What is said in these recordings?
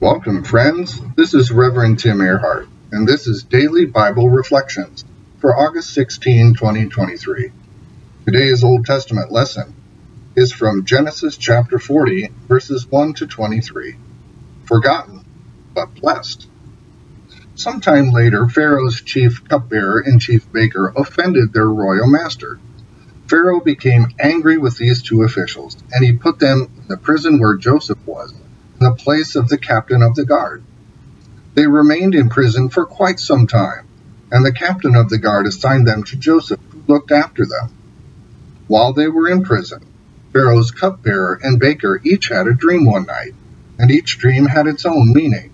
Welcome, friends. This is Reverend Tim Ehrhardt, and this is Daily Bible Reflections for August 16, 2023. Today's Old Testament lesson is from Genesis chapter 40, verses 1 to 23. Forgotten, but blessed. Sometime later, Pharaoh's chief cupbearer and chief baker offended their royal master. Pharaoh became angry with these two officials, and he put them in the prison where Joseph was, the place of the captain of the guard. They remained in prison for quite some time, and the captain of the guard assigned them to Joseph, who looked after them. While they were in prison, Pharaoh's cupbearer and baker each had a dream one night, and each dream had its own meaning.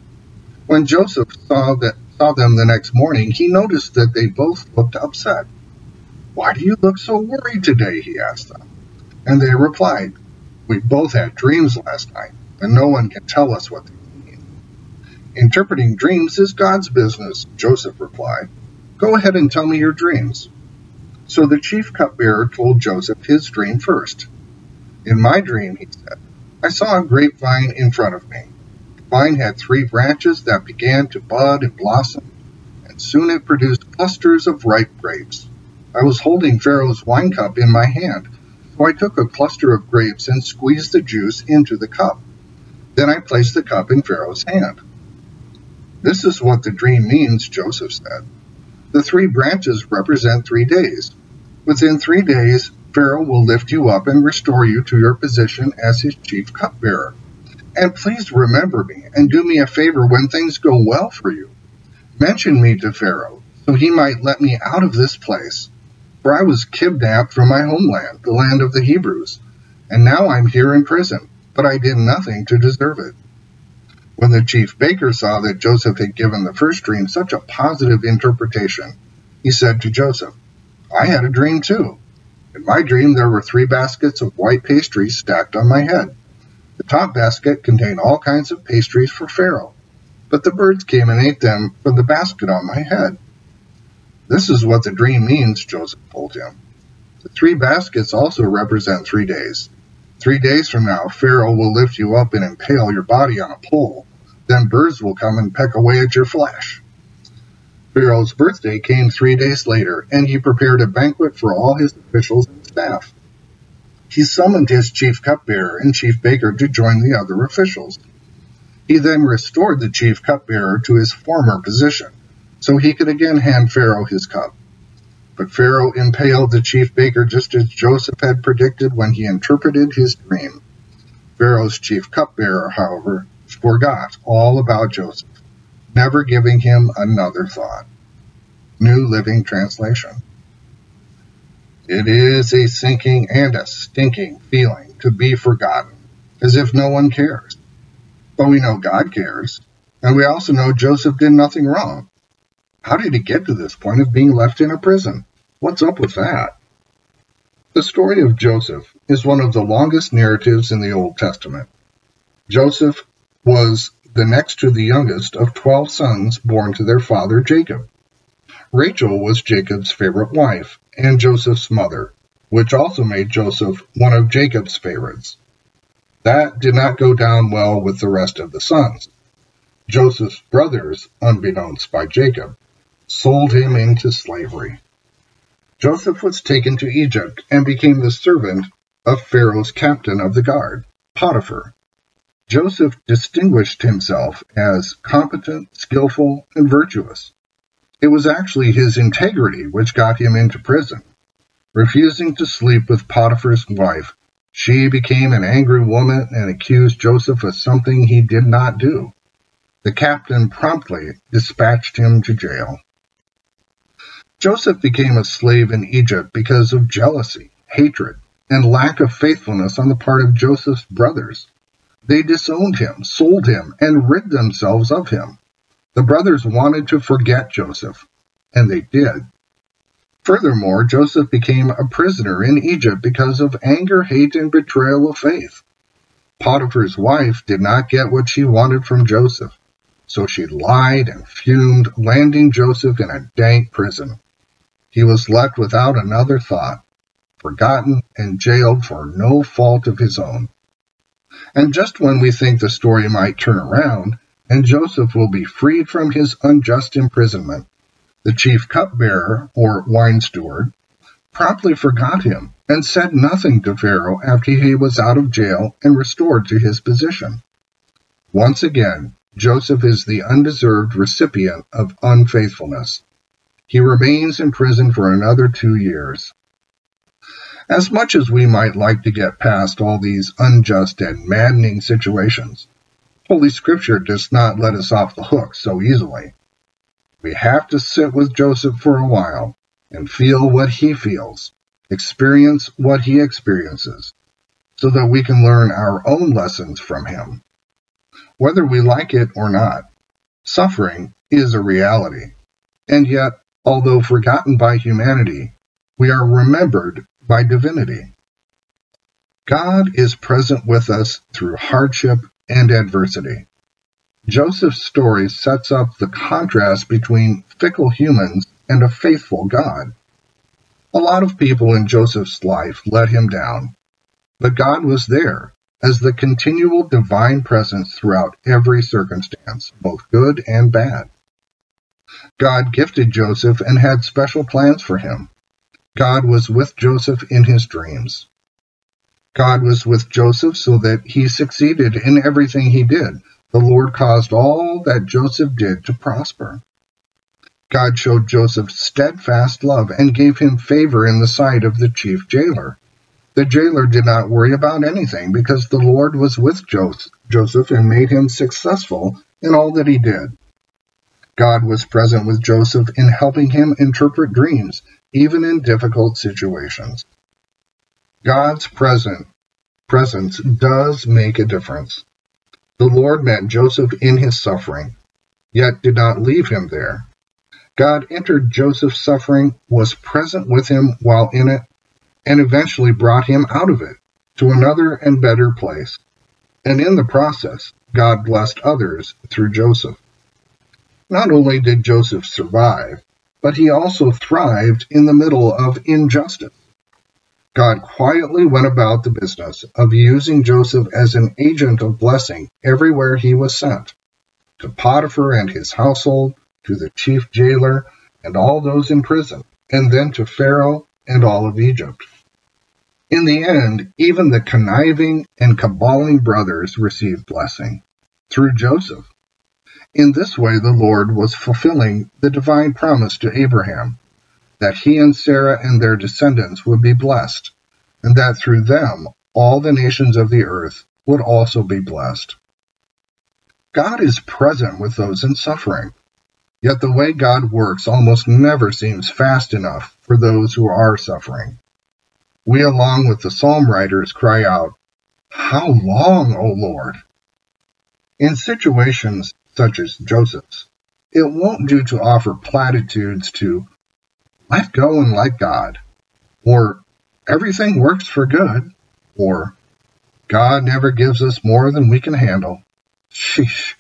When Joseph saw, that, saw them the next morning, he noticed that they both looked upset. Why do you look so worried today? he asked them. And they replied, We both had dreams last night, and no one can tell us what they mean. Interpreting dreams is God's business, Joseph replied. Go ahead and tell me your dreams. So the chief cupbearer told Joseph his dream first. In my dream, he said, I saw a grapevine in front of me The vine had three branches that began to bud and blossom, and soon it produced clusters of ripe grapes. I was holding Pharaoh's wine cup in my hand, so I took a cluster of grapes and squeezed the juice into the cup. Then I placed the cup in Pharaoh's hand. This is what the dream means, Joseph said. The three branches represent three days. Within three days, Pharaoh will lift you up and restore you to your position as his chief cupbearer. And please remember me and do me a favor when things go well for you. Mention me to Pharaoh, so he might let me out of this place. For I was kidnapped from my homeland, the land of the Hebrews, and now I'm here in prison, but I did nothing to deserve it. When the chief baker saw that Joseph had given the first dream such a positive interpretation, he said to Joseph, I had a dream too. In my dream, there were three baskets of white pastries stacked on my head. The top basket contained all kinds of pastries for Pharaoh, but the birds came and ate them from the basket on my head. This is what the dream means, Joseph told him. The three baskets also represent three days. Three days from now, Pharaoh will lift you up and impale your body on a pole. Then birds will come and peck away at your flesh. Pharaoh's birthday came three days later, and he prepared a banquet for all his officials and staff. He summoned his chief cupbearer and chief baker to join the other officials. He then restored the chief cupbearer to his former position, so he could again hand Pharaoh his cup. But Pharaoh impaled the chief baker just as Joseph had predicted when he interpreted his dream. Pharaoh's chief cupbearer, however, forgot all about Joseph, never giving him another thought. New Living Translation. It is a sinking and a stinking feeling to be forgotten, as if no one cares. But we know God cares, and we also know Joseph did nothing wrong. How did he get to this point of being left in a prison? What's up with that? The story of Joseph is one of the longest narratives in the Old Testament. Joseph was the next to the youngest of 12 sons born to their father Jacob. Rachel was Jacob's favorite wife and Joseph's mother, which also made Joseph one of Jacob's favorites. That did not go down well with the rest of the sons. Joseph's brothers, unbeknownst by Jacob, sold him into slavery. Joseph was taken to Egypt and became the servant of Pharaoh's captain of the guard, Potiphar. Joseph distinguished himself as competent, skillful, and virtuous. It was actually his integrity which got him into prison. Refusing to sleep with Potiphar's wife, she became an angry woman and accused Joseph of something he did not do. The captain promptly dispatched him to jail. Joseph became a slave in Egypt because of jealousy, hatred, and lack of faithfulness on the part of Joseph's brothers. They disowned him, sold him, and rid themselves of him. The brothers wanted to forget Joseph, and they did. Furthermore, Joseph became a prisoner in Egypt because of anger, hate, and betrayal of faith. Potiphar's wife did not get what she wanted from Joseph, so she lied and fumed, landing Joseph in a dank prison. He was left without another thought, forgotten and jailed for no fault of his own. And just when we think the story might turn around, and Joseph will be freed from his unjust imprisonment. The chief cupbearer, or wine steward, promptly forgot him and said nothing to Pharaoh after he was out of jail and restored to his position. Once again, Joseph is the undeserved recipient of unfaithfulness. He remains in prison for another two years. As much as we might like to get past all these unjust and maddening situations, Holy Scripture does not let us off the hook so easily. We have to sit with Joseph for a while and feel what he feels, experience what he experiences, so that we can learn our own lessons from him. Whether we like it or not, suffering is a reality. And yet, although forgotten by humanity, we are remembered by divinity. God is present with us through hardship and adversity. Joseph's story sets up the contrast between fickle humans and a faithful God. A lot of people in Joseph's life let him down, but God was there as the continual divine presence throughout every circumstance, both good and bad. God gifted Joseph and had special plans for him. God was with Joseph in his dreams. God was with Joseph so that he succeeded in everything he did. The Lord caused all that Joseph did to prosper. God showed Joseph steadfast love and gave him favor in the sight of the chief jailer. The jailer did not worry about anything because the Lord was with Joseph and made him successful in all that he did. God was present with Joseph in helping him interpret dreams, even in difficult situations. God's present, presence does make a difference. The Lord met Joseph in his suffering, yet did not leave him there. God entered Joseph's suffering, was present with him while in it, and eventually brought him out of it to another and better place. And in the process, God blessed others through Joseph. Not only did Joseph survive, but he also thrived in the middle of injustice. God quietly went about the business of using Joseph as an agent of blessing everywhere he was sent to Potiphar and his household, to the chief jailer and all those in prison, and then to Pharaoh and all of Egypt. In the end, even the conniving and caballing brothers received blessing through Joseph. In this way, the Lord was fulfilling the divine promise to Abraham that he and Sarah and their descendants would be blessed, and that through them all the nations of the earth would also be blessed. God is present with those in suffering, yet the way God works almost never seems fast enough for those who are suffering. We, along with the psalm writers, cry out, How long, O Lord? In situations such as Joseph's, it won't do to offer platitudes to let go and let God, or everything works for good, or God never gives us more than we can handle. Sheesh.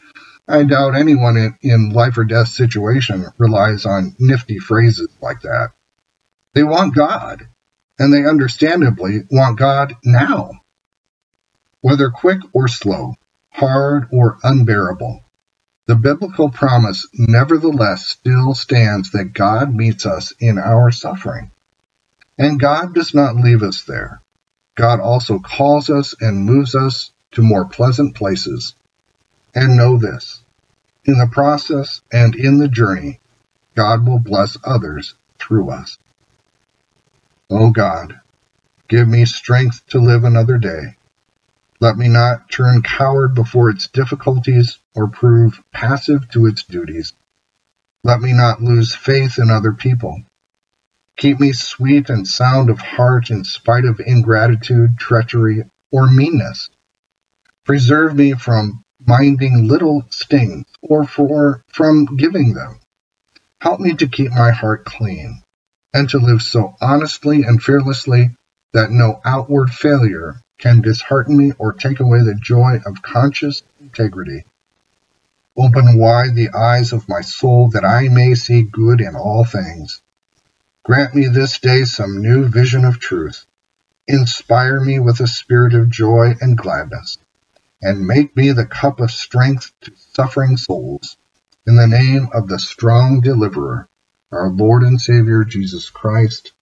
I doubt anyone in, in life or death situation relies on nifty phrases like that. They want God, and they understandably want God now. Whether quick or slow, hard or unbearable, the biblical promise nevertheless still stands that God meets us in our suffering. And God does not leave us there. God also calls us and moves us to more pleasant places. And know this in the process and in the journey, God will bless others through us. O God, give me strength to live another day let me not turn coward before its difficulties or prove passive to its duties. Let me not lose faith in other people. Keep me sweet and sound of heart in spite of ingratitude, treachery, or meanness. Preserve me from minding little stings or for, from giving them. Help me to keep my heart clean and to live so honestly and fearlessly that no outward failure can dishearten me or take away the joy of conscious integrity. Open wide the eyes of my soul that I may see good in all things. Grant me this day some new vision of truth. Inspire me with a spirit of joy and gladness. and make me the cup of strength to suffering souls. In the name of the strong deliverer, our Lord and Savior Jesus Christ.